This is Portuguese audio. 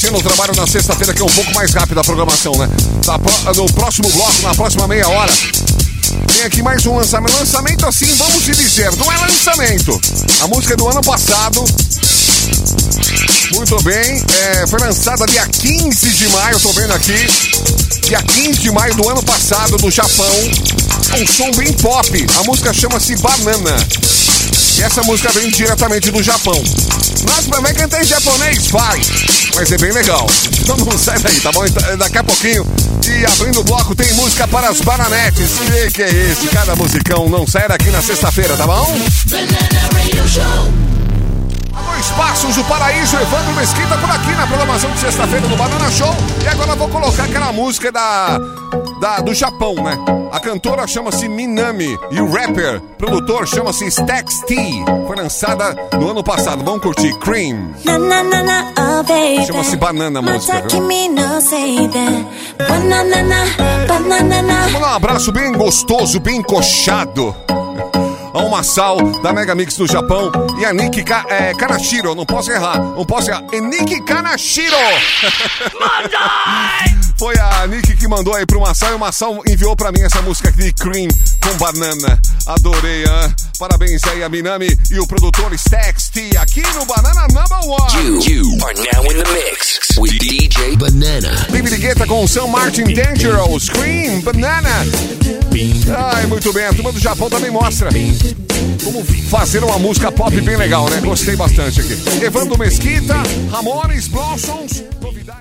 iniciando o trabalho na sexta-feira, que é um pouco mais rápido a programação, né? Tá no próximo bloco, na próxima meia hora, tem aqui mais um lançamento. Lançamento assim, vamos dizer, não é lançamento. A música é do ano passado. Muito bem, é, foi lançada dia 15 de maio, tô vendo aqui. Dia 15 de maio do ano passado, no Japão. Um som bem pop. A música chama-se Banana. E essa música vem diretamente do Japão. Mas vai cantar japonês? Vai! Mas é bem legal. Então não sai daí, tá bom? Então, daqui a pouquinho. E abrindo o bloco tem música para as bananetes. E que é esse? Cada musicão não sai daqui na sexta-feira, tá bom? Show. Dois Passos, o Paraíso, Evandro Mesquita por aqui na programação de sexta-feira do Banana Show. E agora vou colocar aquela música da, da do Japão, né? A cantora chama-se Minami e o rapper, produtor, chama-se Stax T. Foi lançada no ano passado. Vamos curtir Cream. Oh, chama-se Banana a música, viu? Vamos dar um abraço bem gostoso, bem encoxado a uma sal da Mega Mix do Japão e a Nick Ka, é, Kanashiro. Não posso errar, não posso errar. É Nick Kanashiro! Foi a Nick que mandou aí pro Massal e o Massal enviou pra mim essa música aqui de Cream com banana. Adorei, hein? Parabéns aí a Minami e o produtor Stax T aqui no Banana Number One. You, you are now in the mix with DJ Banana. David Guetta com São Martin Dangerous, Cream, Banana. Ai, muito bem. A turma do Japão também mostra como fazer uma música pop bem legal, né? Gostei bastante aqui. Evandro Mesquita, Ramones, Blossoms, novidade.